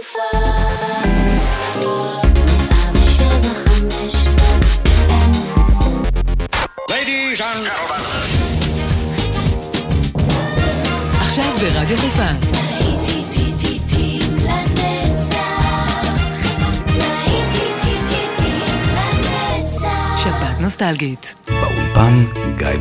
עכשיו ברדיו חיפה. שבת נוסטלגית. באולפן גיא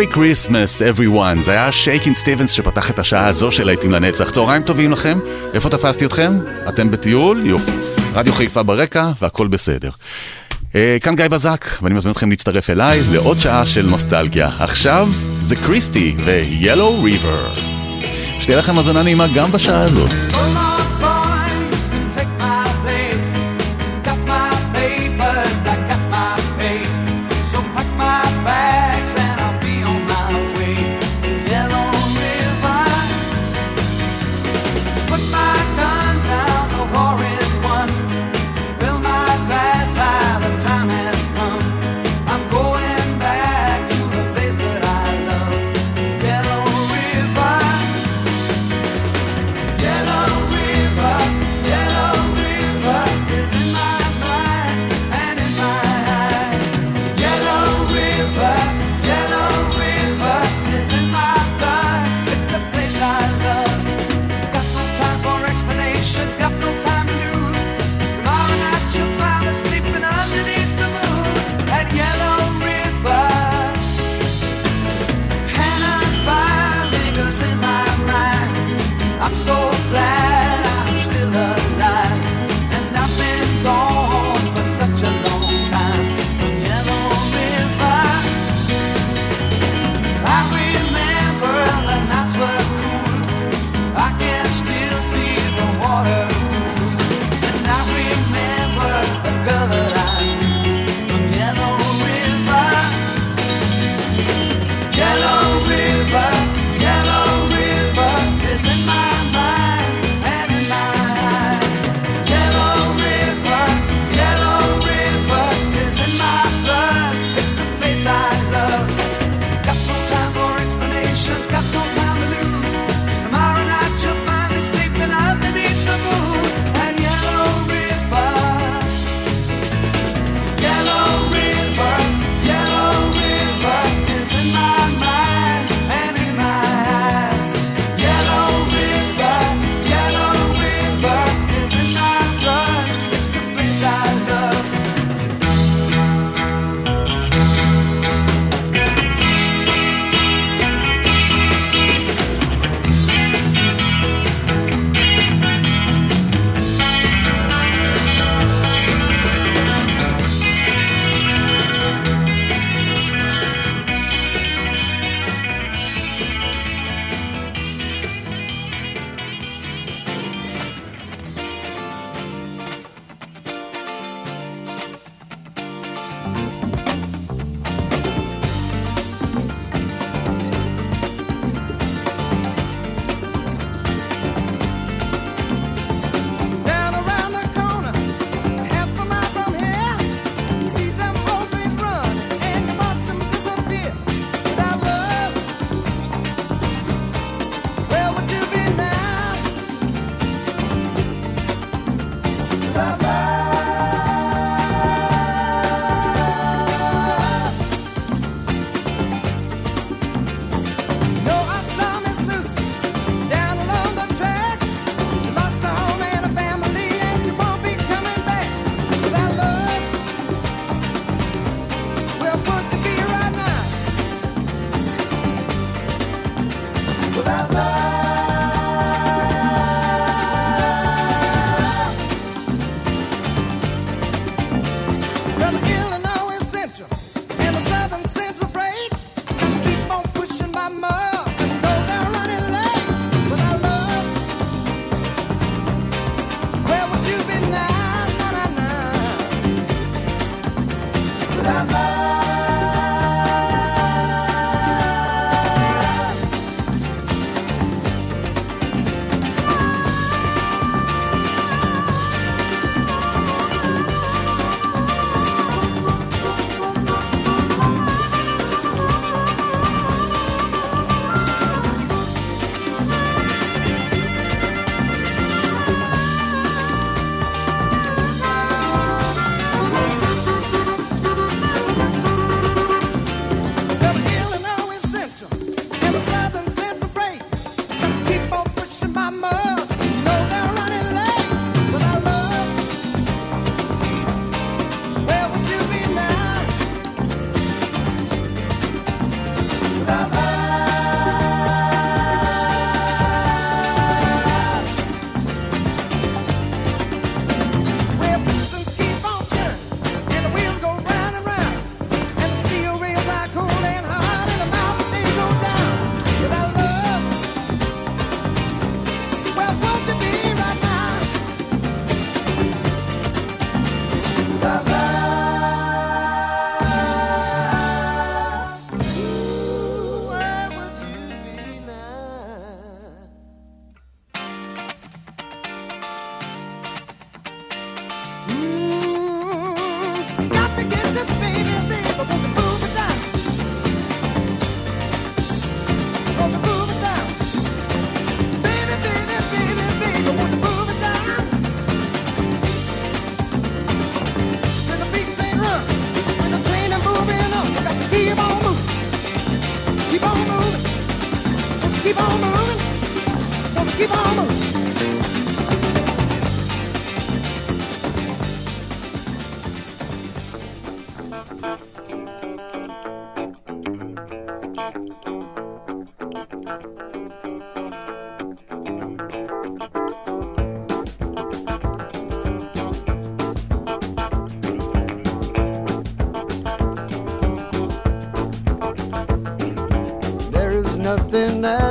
בזרק. Christmas everyone, זה היה שייקין סטיבנס שפתח את השעה הזו של להיטים לנצח. צהריים טובים לכם, איפה תפסתי אתכם? אתם בטיול? יופי. רדיו חיפה ברקע והכל בסדר. אה, כאן גיא בזק, ואני מזמין אתכם להצטרף אליי לעוד שעה של נוסטלגיה. עכשיו זה קריסטי ו-Yellow River. שתהיה לכם האזנה נעימה גם בשעה הזאת.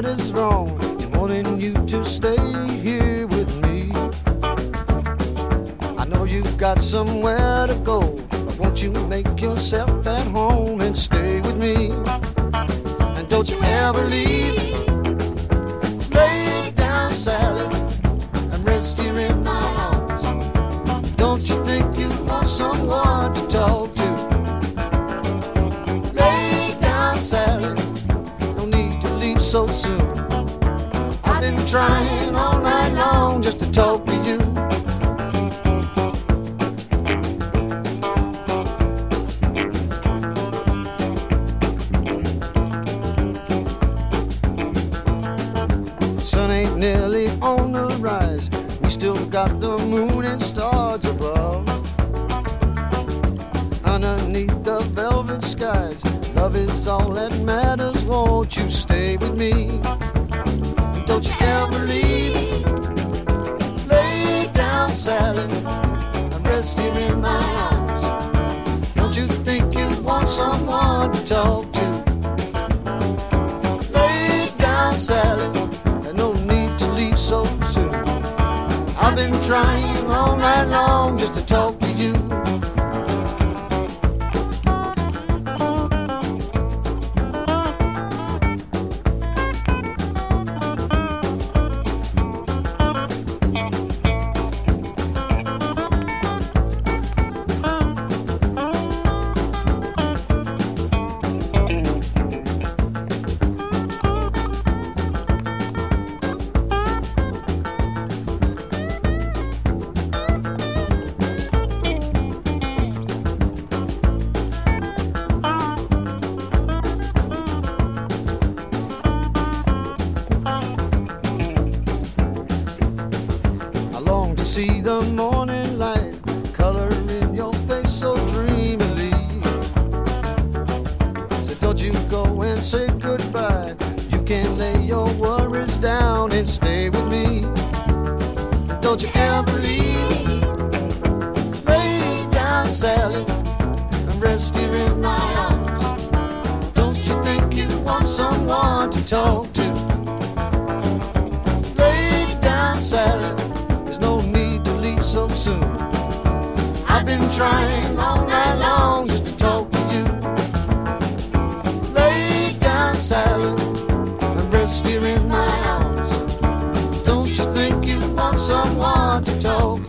what is wrong. trying all night long just to talk to you. Sun ain't nearly on the rise. We still got the moon and stars above. Underneath the velvet skies, love is all that matters. Won't you stay with me? someone to talk to. Lay down, Sally, and no need to leave so soon. I've been trying all night long just to talk to you. Someone to talk to. Lay down, Sally. There's no need to leave so soon. I've been trying all night long just to talk to you. Lay down, Sally, and rest here in my arms. Don't you think you want someone to talk to?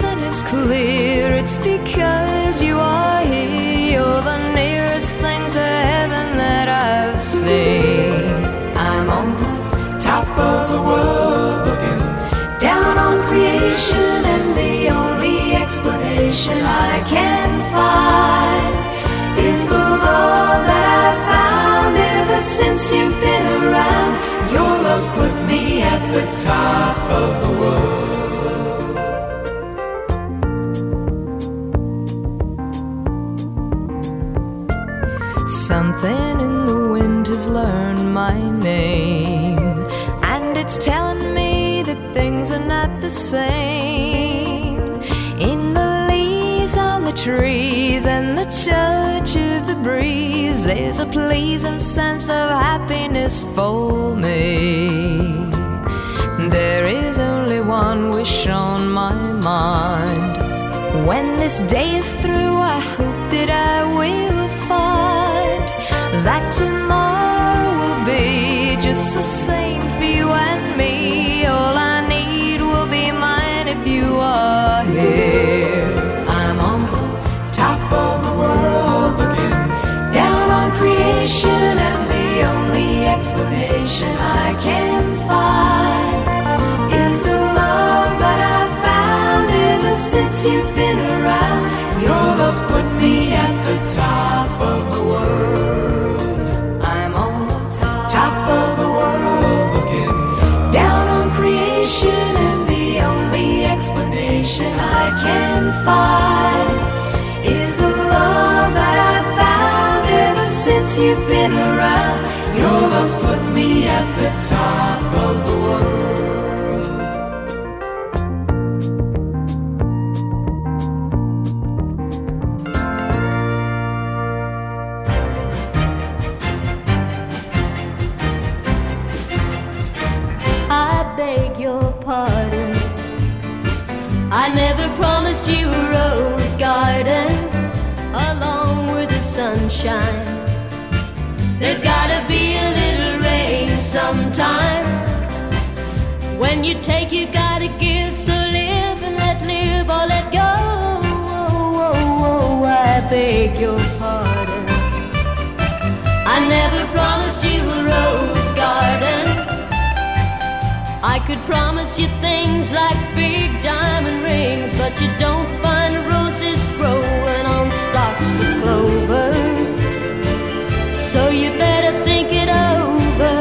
Reason is clear it's because you are here. You're the nearest thing to heaven that I've seen. I'm on the top of the world looking down on creation, and the only explanation I can find is the love that I've found ever since you've been learned my name, and it's telling me that things are not the same. In the leaves on the trees and the touch of the breeze, there's a pleasing sense of happiness for me. There is only one wish on my mind. When this day is through, I hope that I will find that tomorrow be just the same for you and me. All I need will be mine if you are here. I'm on the top of the world again, down on creation, and the only explanation I can find is the love that I've found ever since you've been around. Your love's put me at the top of since you've been around. Your love's put me at the top of the world. Promised you a rose garden along with the sunshine. There's gotta be a little rain sometime. When you take, you gotta give. So live and let live or let go. Oh, oh, oh, oh I beg your I could promise you things like big diamond rings, but you don't find roses growing on stalks of clover. So you better think it over.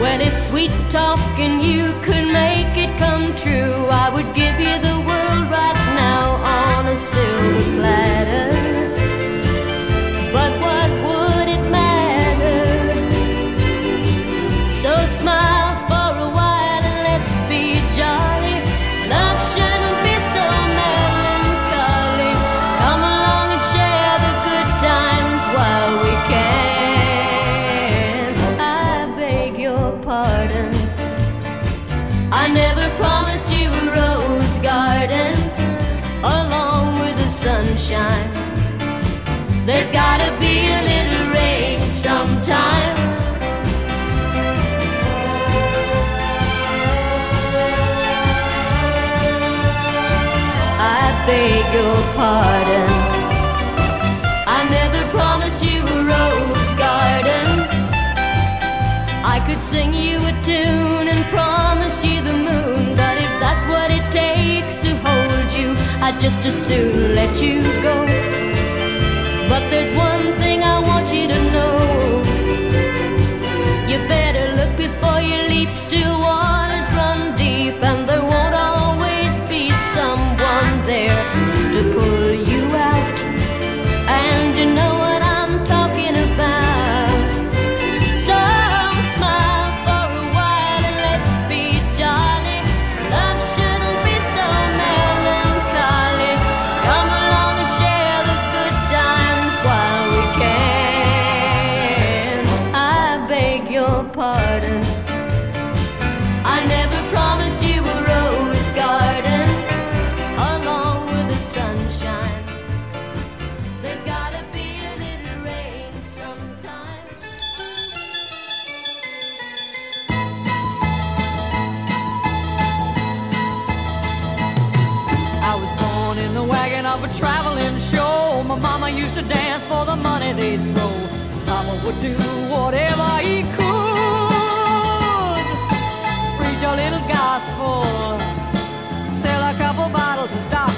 Well, if sweet talking you could make it come true, I would give you the world right now on a silver platter. But what would it matter? So smile could sing you a tune and promise you the moon, but if that's what it takes to hold you, I'd just as soon let you go. But there's one thing I want you to know. You better look before you leap, still mama used to dance for the money they'd throw. Papa would do whatever he could. Preach a little gospel, sell a couple bottles of Dr.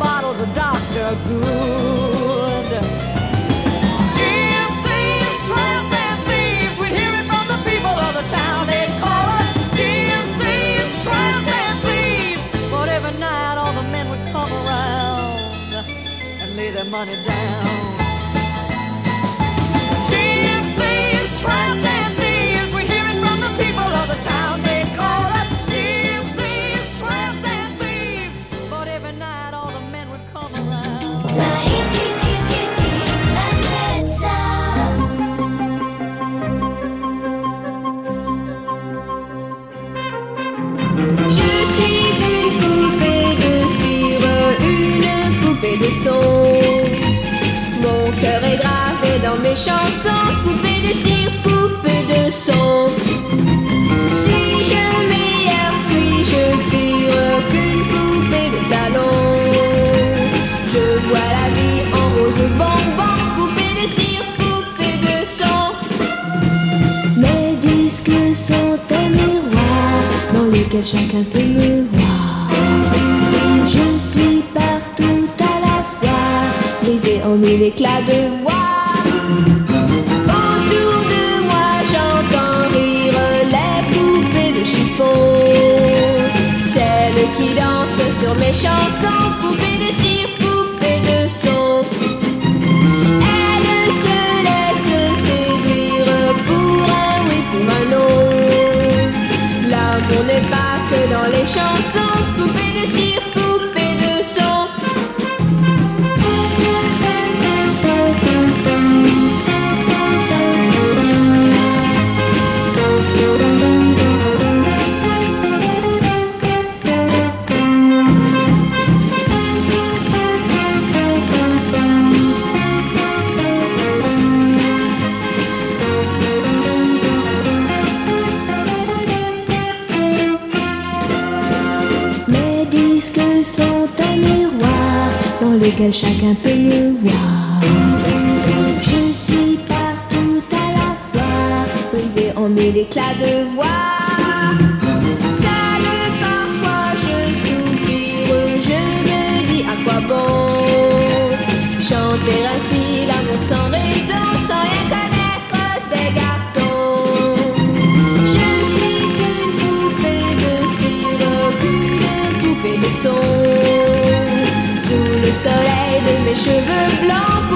bottles of Dr. Good. And thieves, we'd hear it from the people of the town. They'd call us and thieves. But every night all the men would come around and lay their money down. Chansons, poupée de cire, poupée de son. Suis-je meilleure, suis-je pire qu'une poupée de salon Je vois la vie en rose bonbon, poupée de cire, poupée de son. Mes disques sont un miroir dans lequel chacun peut me voir. Je suis partout à la fois, brisé en mille éclats de voix. Sur mes chansons, poupées de cire, poupées de son. Elles se laissent séduire pour un oui, pour un non. L'amour n'est pas que dans les chansons, poupée de cire, chacun peut me voir. Je suis partout à la fois, brisée en mille éclats de voix. Seule parfois je soupire, je me dis à quoi bon chanter ainsi. soleil de mes cheveux blancs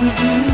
you. do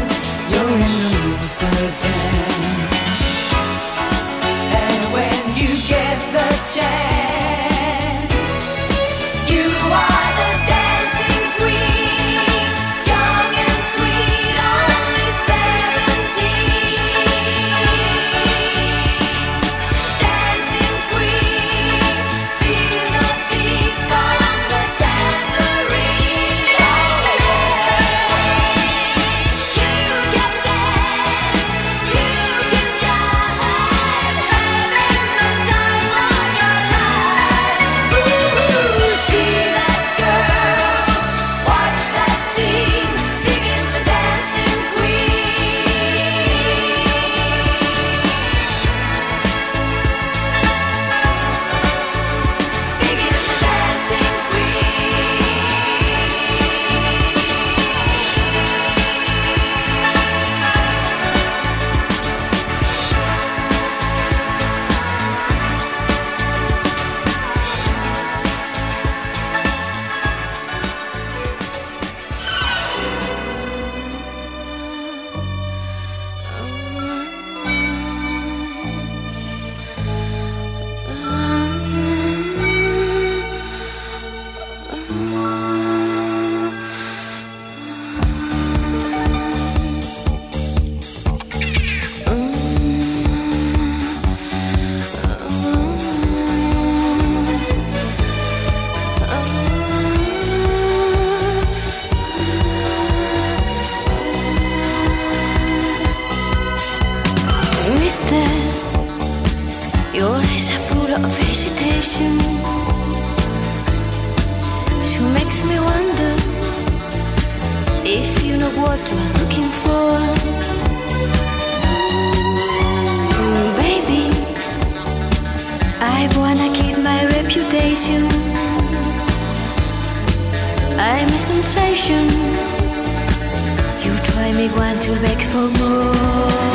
Your eyes are full of hesitation. She makes me wonder if you know what you're looking for. Mm, baby, I wanna keep my reputation. I'm a sensation. You try me once, you beg for more.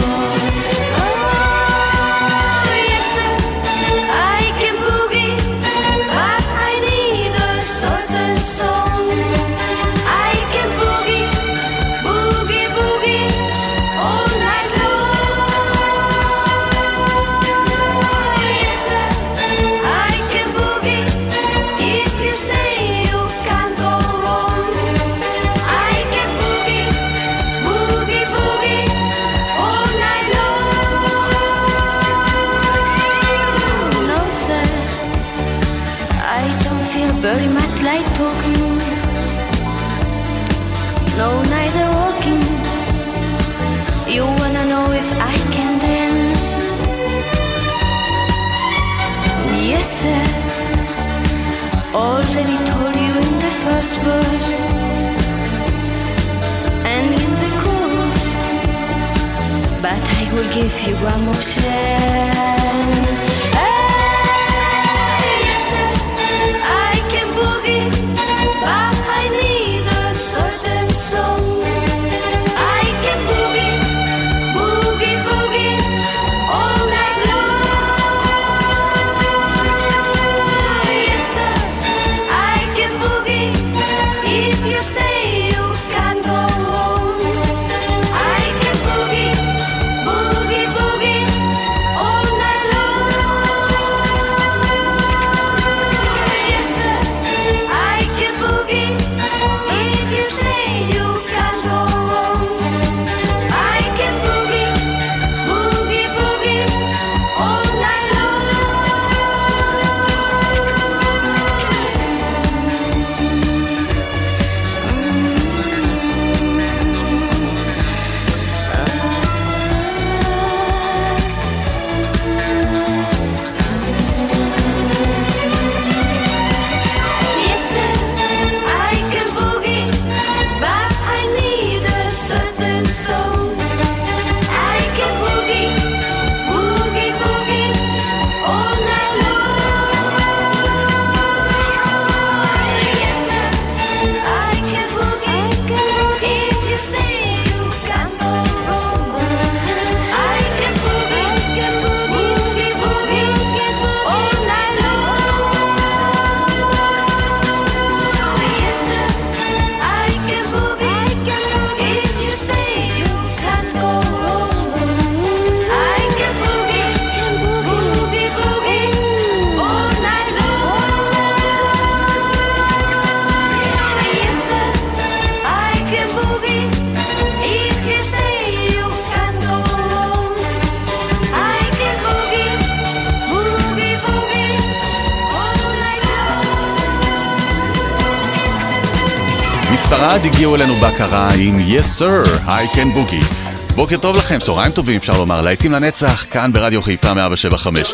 give you one more chance. מיד הגיעו אלינו בהכרה עם Yes Sir, I Can Boogie. בוקר טוב לכם, צהריים טובים אפשר לומר, להיטים לנצח, כאן ברדיו חיפה 175.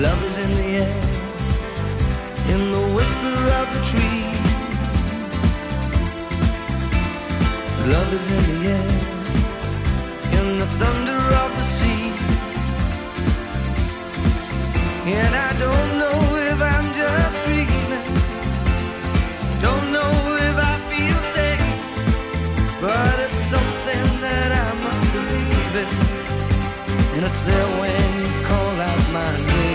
Love is in the air, in the whisper of the tree. Love is in the air, in the thunder of the sea. And I don't know if I'm just dreaming. Don't know if I feel safe. But it's something that I must believe in. And it's there when you call out my name.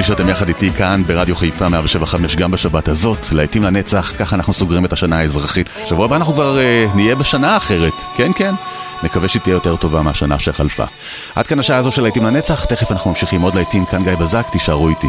לי שאתם יחד איתי כאן ברדיו חיפה 175 גם בשבת הזאת, להיטים לנצח, ככה אנחנו סוגרים את השנה האזרחית. שבוע הבא אנחנו כבר אה, נהיה בשנה אחרת, כן כן, מקווה שהיא תהיה יותר טובה מהשנה שחלפה. עד כאן השעה הזו של להיטים לנצח, תכף אנחנו ממשיכים עוד להיטים, כאן גיא בזק, תישארו איתי.